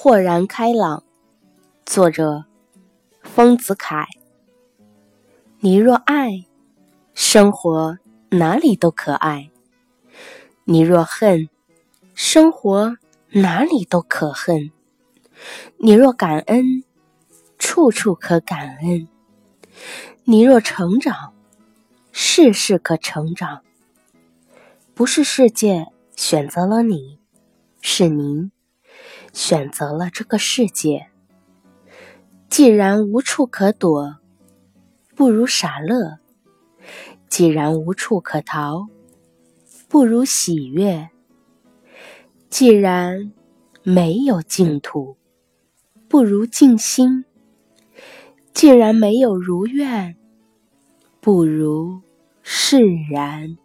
豁然开朗，作者：丰子恺。你若爱，生活哪里都可爱；你若恨，生活哪里都可恨；你若感恩，处处可感恩；你若成长，事事可成长。不是世界选择了你，是您。选择了这个世界，既然无处可躲，不如傻乐；既然无处可逃，不如喜悦；既然没有净土，不如静心；既然没有如愿，不如释然。